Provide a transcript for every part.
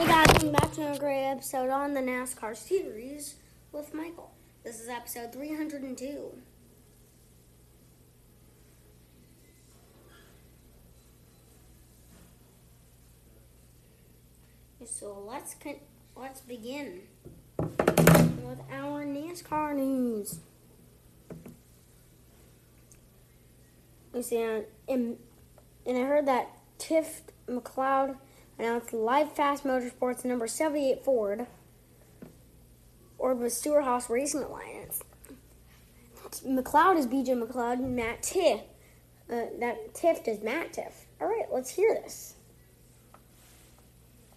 Hey guys, welcome back to a great episode on the NASCAR series with Michael. This is episode 302. So let's con- let's begin with our NASCAR news. You see, uh, and, and I heard that Tifft McLeod announced Live Fast Motorsports number 78 Ford or with Stewart Haas Racing Alliance. McLeod is BJ McLeod and Matt Tifft. Uh, that Tifft is Matt Tifft. All right, let's hear this.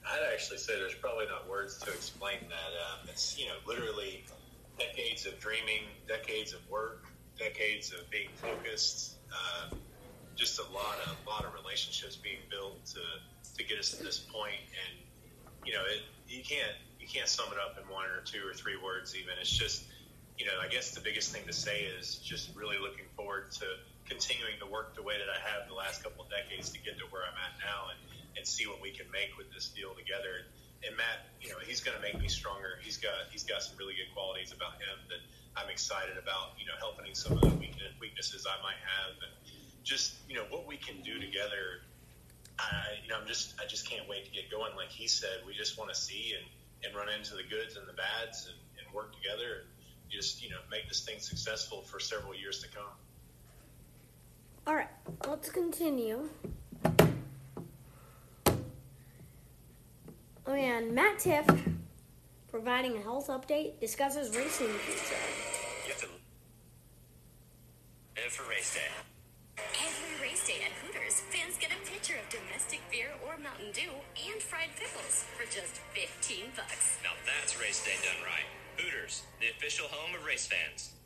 I'd actually say there's probably not words to explain that. Um, it's you know literally decades of dreaming, decades of work, decades of being focused. Uh, just a lot of lot of relationships being built to to get us to this point, and you know it, you can't you can't sum it up in one or two or three words. Even it's just you know I guess the biggest thing to say is just really looking forward to continuing to work the way that I have the last couple of decades to get to where I'm at now, and and see what we can make with this deal together. And Matt, you know, he's going to make me stronger. He's got he's got some really good qualities about him that I'm excited about. You know, helping some of the weaknesses I might have, and just you know what we can do together. I, you know, I'm just I just can't wait to get going. Like he said, we just want to see and and run into the goods and the bads and, and work together and just you know make this thing successful for several years to come. All right, let's continue. Oh and Matt Tifft, providing a health update, discusses racing future. You have to live for race day. Every at Hooters, fans get a pitcher of domestic beer or Mountain Dew and fried pickles for just 15 bucks. Now that's race day done right. Hooters, the official home of race fans.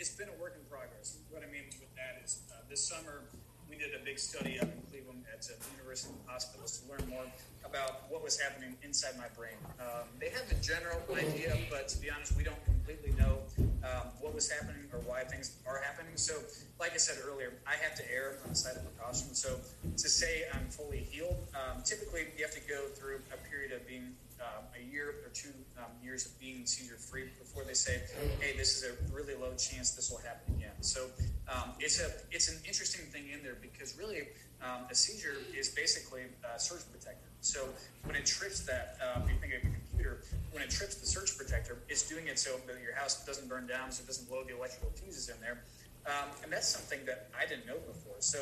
It's been a work in progress. What I mean with that is uh, this summer we did a big study up in Cleveland at the University Hospitals to learn more about what was happening inside my brain. Um, they have a general idea, but to be honest, we don't completely know um, what was happening or why things are happening. So, like I said earlier, I have to err on the side of precaution. So, to say I'm fully healed, um, typically you have to go through a period of being um, a year or two um, years of being seizure free before they say, "Hey, this is a really low chance this will happen again." So um, it's a it's an interesting thing in there because really um, a seizure is basically a surge protector. So when it trips that, um, you think of a computer, when it trips the surge protector, it's doing it so that your house doesn't burn down, so it doesn't blow the electrical fuses in there. Um, and that's something that I didn't know before. So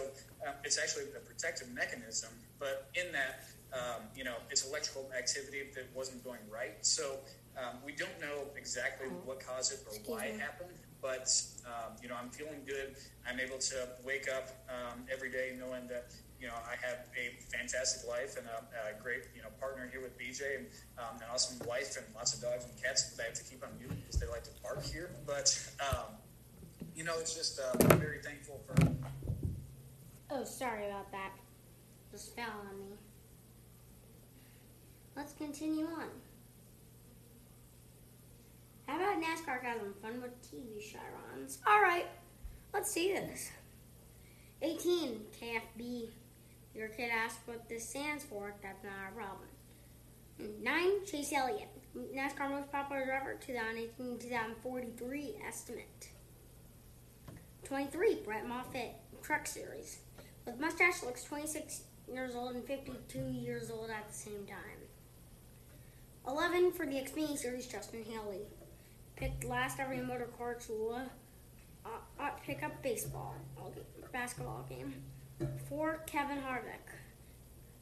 um, it's actually a protective mechanism, but in that, um, you know, it's electrical activity that wasn't going right. So um, we don't know exactly what caused it or why it happened, but um, you know, I'm feeling good. I'm able to wake up um, every day knowing that you know I have a fantastic life and a, a great you know partner here with BJ and um, an awesome wife and lots of dogs and cats that I have to keep on mute because they like to bark here. But um, you know, it's just uh, I'm very thankful for. Oh, sorry about that. Just fell on me. Let's continue on. How about NASCAR guys having fun with TV chirons? All right, let's see this. 18 KFB. Your kid asked what this stands for. That's not a problem. 9 Chase Elliott. NASCAR most popular driver 2018-2043 estimate. 23 Brett Moffitt Truck Series. With mustache looks 26 years old and 52 years old at the same time. 11 for the Xfinity Series Justin Haley picked last every motor car to uh, uh, pick up baseball, basketball game. For Kevin Harvick,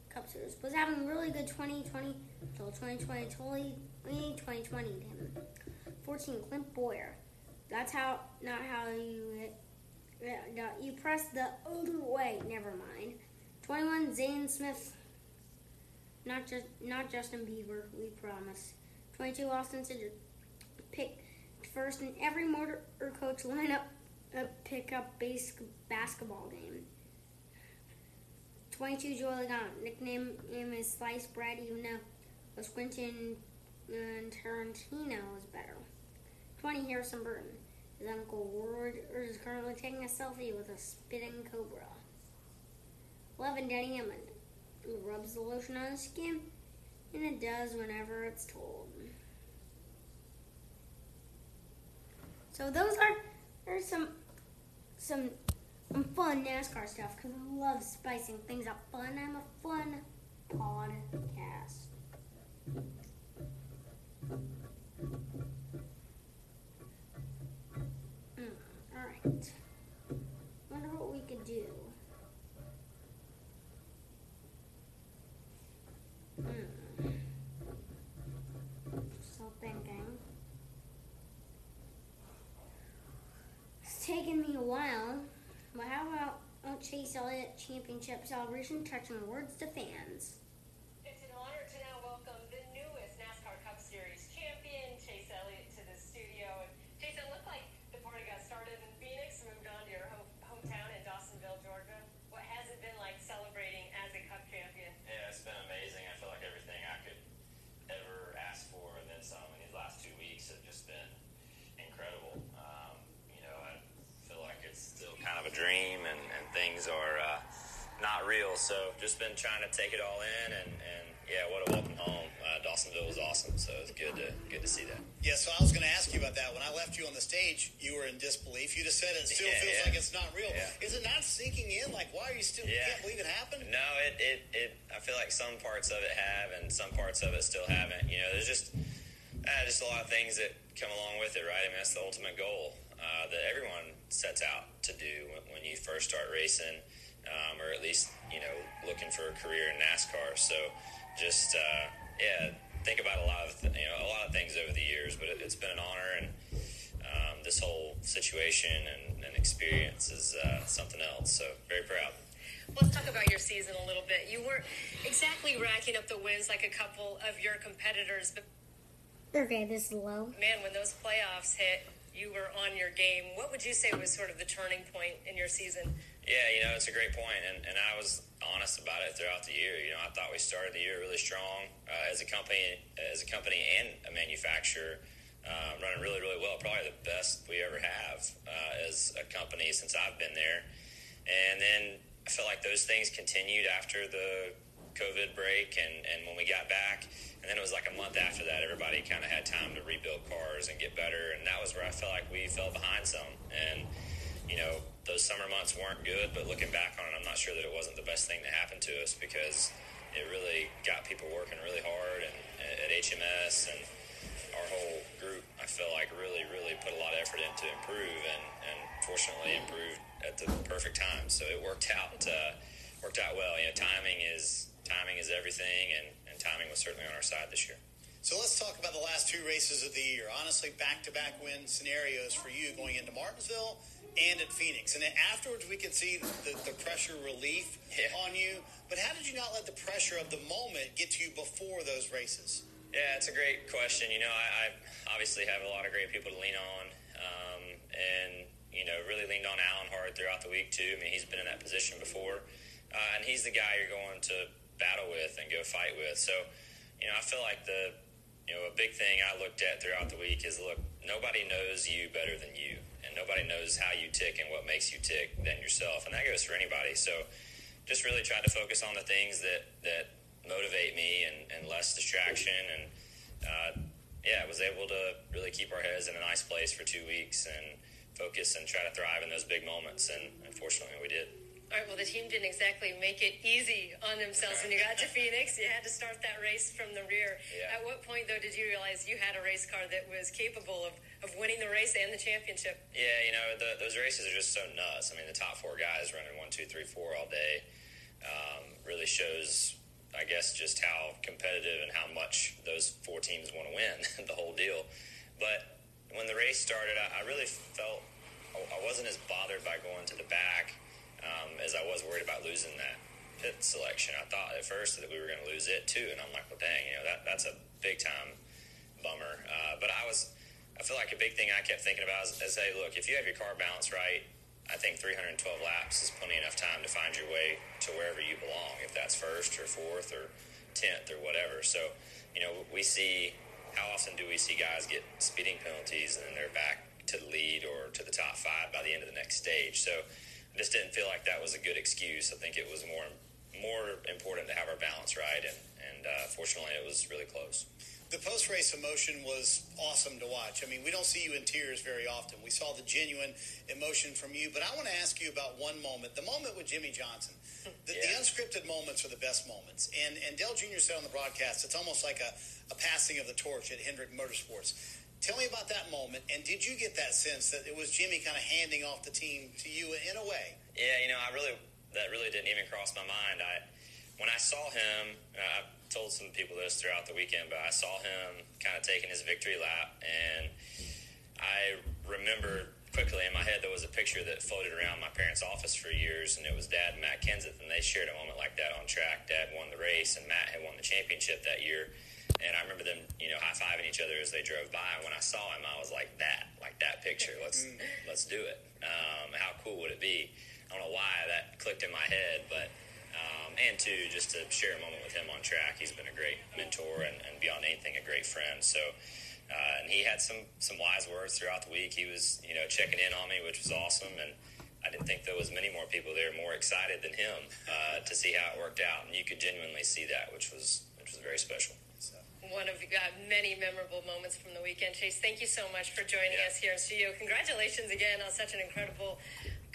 Cup Series was having really good 2020 until 2020 totally 2020 him. 14 Clint Bowyer. That's how not how you yeah, you press the other way. Never mind. 21 Zane Smith. Not just not Justin Bieber. We promise. 22 Austin Cindric. Pick first in every motor coach lineup uh, pickup base basketball game. 22 Joey Logano, nickname him is Sliced Bread, even though was Quentin and Tarantino is better. 20 Harrison Burton, his uncle Ward is currently taking a selfie with a spitting cobra. 11 Danny Hamlin, who rubs the lotion on his skin And it does whenever it's told. So those are, some some some fun NASCAR stuff because I love spicing things up fun. I'm a fun podcast. Mm, all right. Wonder what we could do. Hmm. Still thinking. It's taken me a while, but how about uh, Chase Elliott Championship celebration touching words to fans? It's an honor to now welcome the newest NASCAR Cup Series champion, Chase Elliott, to the studio. And Chase, it looked like the party got started in Phoenix, moved on to your home, hometown in Dawsonville, Georgia. What has it been like celebrating as a Cup champion? Yeah, it's been amazing. I feel like everything I could ever ask for and then some in these last two weeks have just been incredible. Um, you know, I feel like it's still kind of a dream and, and things are uh, not real. So just been trying to take it all in and, and yeah, what a welcome home. Uh, Dawsonville was awesome, so it's good to good to see that. Yeah, so I was going to ask you about that. When I left you on the stage, you were in disbelief. You just said it still Yeah, feels yeah. like it's not real. Yeah. Is it not sinking in? Like, why are you still? You can't believe it happened. No, it, it, it, I feel like some parts of it have and some parts of it still haven't. You know, there's just, uh, just a lot of things that come along with it, right? I mean, that's the ultimate goal uh, that everyone sets out to do when, when you first start racing, um, or at least, you know, looking for a career in NASCAR. So just, uh, yeah, think about a lot of, th- you know, a lot of things over the years, but it, it's been an honor and, um, this whole situation and, and experience is uh, something else. So very proud. Let's talk about your season a little bit. You weren't exactly racking up the wins like a couple of your competitors, but Okay, this is low. man, when those playoffs hit, you were on your game. What would you say was sort of the turning point in your season? Yeah, you know, it's a great point, and, and I was honest about it throughout the year. You know, I thought we started the year really strong uh, as a company, as a company and a manufacturer, um, running really, really well. Probably the best we ever have uh, as a company since I've been there. And then I felt like those things continued after the COVID break, and, and when we got back, and then it was like a month after that, everybody kind of had time to rebuild cars and get better, and that was where I felt like we fell behind some. And you know, those summer months weren't good, but looking back on it, I'm not sure that it wasn't the best thing to happen to us because it really got people working really hard and at HMS and our whole group, I feel like really, really put a lot of effort into improve and, and fortunately improved at the perfect time. So it worked out, uh, worked out well. You know, timing is, timing is everything and, and timing was certainly on our side this year. So let's talk about the last two races of the year. Honestly, back-to-back win scenarios for you going into Martinsville and at Phoenix. And then afterwards, we can see the, the pressure relief Yeah. on you. But how did you not let the pressure of the moment get to you before those races? Yeah, it's a great question. You know, I, I obviously have a lot of great people to lean on, um, and you know, really leaned on Alan hard throughout the week too. I mean, he's been in that position before, uh, and he's the guy you're going to battle with and go fight with. So, you know, I feel like the you know a big thing I looked at throughout the week is look, nobody knows you better than you, and nobody knows how you tick and what makes you tick than yourself, and that goes for anybody. So, just really tried to focus on the things that that motivate me and, and less distraction and uh, yeah, I was able to really keep our heads in a nice place for two weeks and focus and try to thrive in those big moments. And unfortunately, we did. All right, well, the team didn't exactly make it easy on themselves when you got to Phoenix. You had to start that race from the rear. Yeah. At what point, though, did you realize you had a race car that was capable of, of winning the race and the championship? Yeah, you know, the, those races are just so nuts. I mean, the top four guys running one, two, three, four all day um, really shows, I guess, just how competitive and how much those four teams want to win the whole deal. But when the race started, I, I really felt I I wasn't as bothered by going to the back um, as I was worried about losing that pit selection. I thought at first that we were going to lose it too, and I'm like, well, dang, you know, that that's a big time bummer. Uh, but I was, I feel like a big thing I kept thinking about is, is, hey, look, if you have your car balanced right, I think 312 laps is plenty enough time to find your way to wherever you belong, if that's first or fourth or tenth or whatever. So, you know, we see how often do we see guys get speeding penalties and then they're back to the lead or to the top five by the end of the next stage. So, just didn't feel like that was a good excuse. I think it was more more important to have our balance right and and uh, fortunately, it was really close. The post race emotion was awesome to watch. I mean, we don't see you in tears very often. We saw the genuine emotion from you, but I want to ask you about one moment the moment with Jimmie Johnson. The, the unscripted moments are the best moments. And, and Dale Jr. said on the broadcast, it's almost like a, a passing of the torch at Hendrick Motorsports. Tell me about that moment, and did you get that sense that it was Jimmie kind of handing off the team to you in a way? Yeah, you know, I really that really didn't even cross my mind. I when I saw him, uh, I've told some people this throughout the weekend, but I saw him kind of taking his victory lap, and I remember quickly in my head there was a picture that floated around my parents' office for years, and it was Dad and Matt Kenseth, and they shared a moment like that on track. Dad won the race, and Matt had won the championship that year. And I remember them, you know, high fiving each other as they drove by. And when I saw him, I was like, "That, like that picture. Let's let's do it. Um, how cool would it be?" I don't know why that clicked in my head, but um, and two, just to share a moment with him on track. He's been a great mentor and, and beyond anything, a great friend. So, uh, and he had some some wise words throughout the week. He was, you know, checking in on me, which was awesome. And I didn't think there was many more people there more excited than him uh, to see how it worked out, and you could genuinely see that, which was which was very special. So. One of uh, many memorable moments from the weekend. Chase, thank you so much for joining Yeah. us here in studio. Congratulations again on such an incredible,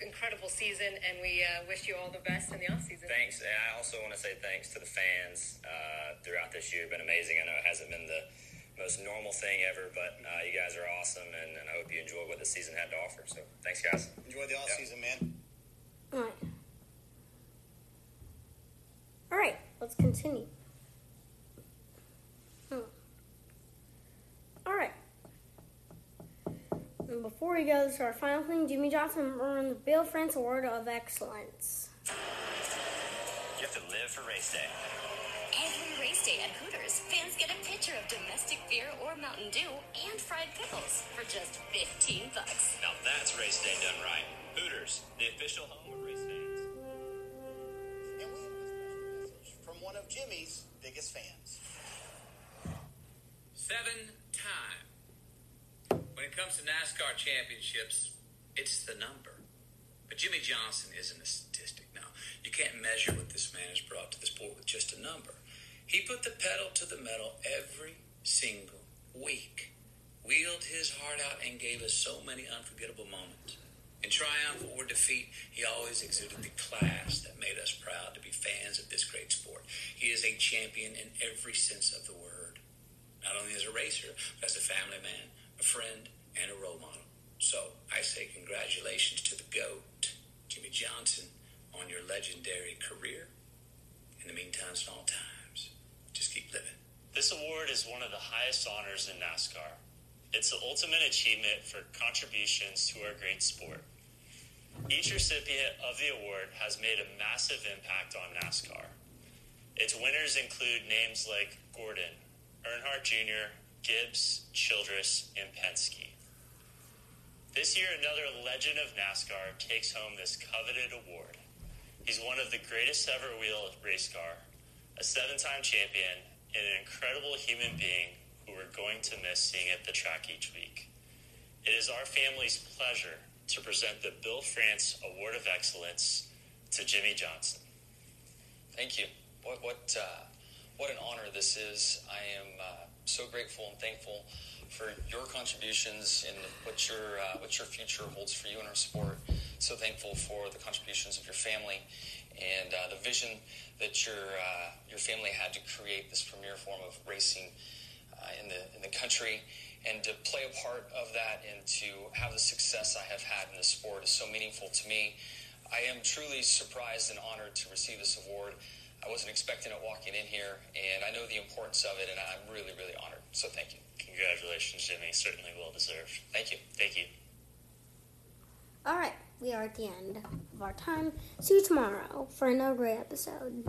incredible season, and we uh, wish you all the best in the off season. Thanks, and I also want to say thanks to the fans uh, throughout this year. Been amazing. I know it hasn't been the most normal thing ever, but uh, you guys are awesome, and, and I hope you enjoyed what the season had to offer. So, thanks, guys. Enjoy the off Yeah. season, man. All right. All right, let's continue. Hmm. All right. And before we go to our final thing, Jimmie Johnson earned the Bill France Award of Excellence. You have to live for race day. Every race day at Hooters, fans get a pitcher of domestic beer or Mountain Dew and fried pickles for just 15 bucks. Now that's race day done right. Hooters, the official home of race fans. And we have a special message from one of Jimmie's biggest fans. Seven time. When it comes to NASCAR championships, it's the number. But Jimmie Johnson isn't a statistic. Now, you can't measure what this man has brought to the sport with just a number. He put the pedal to the metal every single week, wheeled his heart out, and gave us so many unforgettable moments. In triumph or defeat, he always exuded the class that made us proud to be fans of this great sport. He is a champion in every sense of the word not only as a racer, but as a family man, a friend, and a role model. So I say congratulations to the GOAT, Jimmie Johnson, on your legendary career. In the meantime, small times. Just keep living. This award is one of the highest honors in NASCAR. It's the ultimate achievement for contributions to our great sport. Each recipient of the award has made a massive impact on NASCAR. Its winners include names like Gordon, Earnhardt Jr., Gibbs, Childress, and Penske. This year, another legend of NASCAR takes home this coveted award. He's one of the greatest ever wheel race car, a seven time champion, and an incredible human being who we're going to miss seeing at the track each week. It is our family's pleasure to present the Bill France Award of Excellence to Jimmie Johnson. Thank you. What what uh, what an honor this is. I am uh, so grateful and thankful for your contributions and what your uh, what your future holds for you in our sport. So thankful for the contributions of your family and uh, the vision that your uh, your family had to create this premier form of racing uh, in the in the country. And to play a part of that and to have the success I have had in the sport is so meaningful to me. I am truly surprised and honored to receive this award. I wasn't expecting it walking in here, and I know the importance of it, and I'm really, really honored. So thank you. Congratulations, Jimmie. Certainly well deserved. Thank you. Thank you. All right, we are at the end of our time. See you tomorrow for another great episode.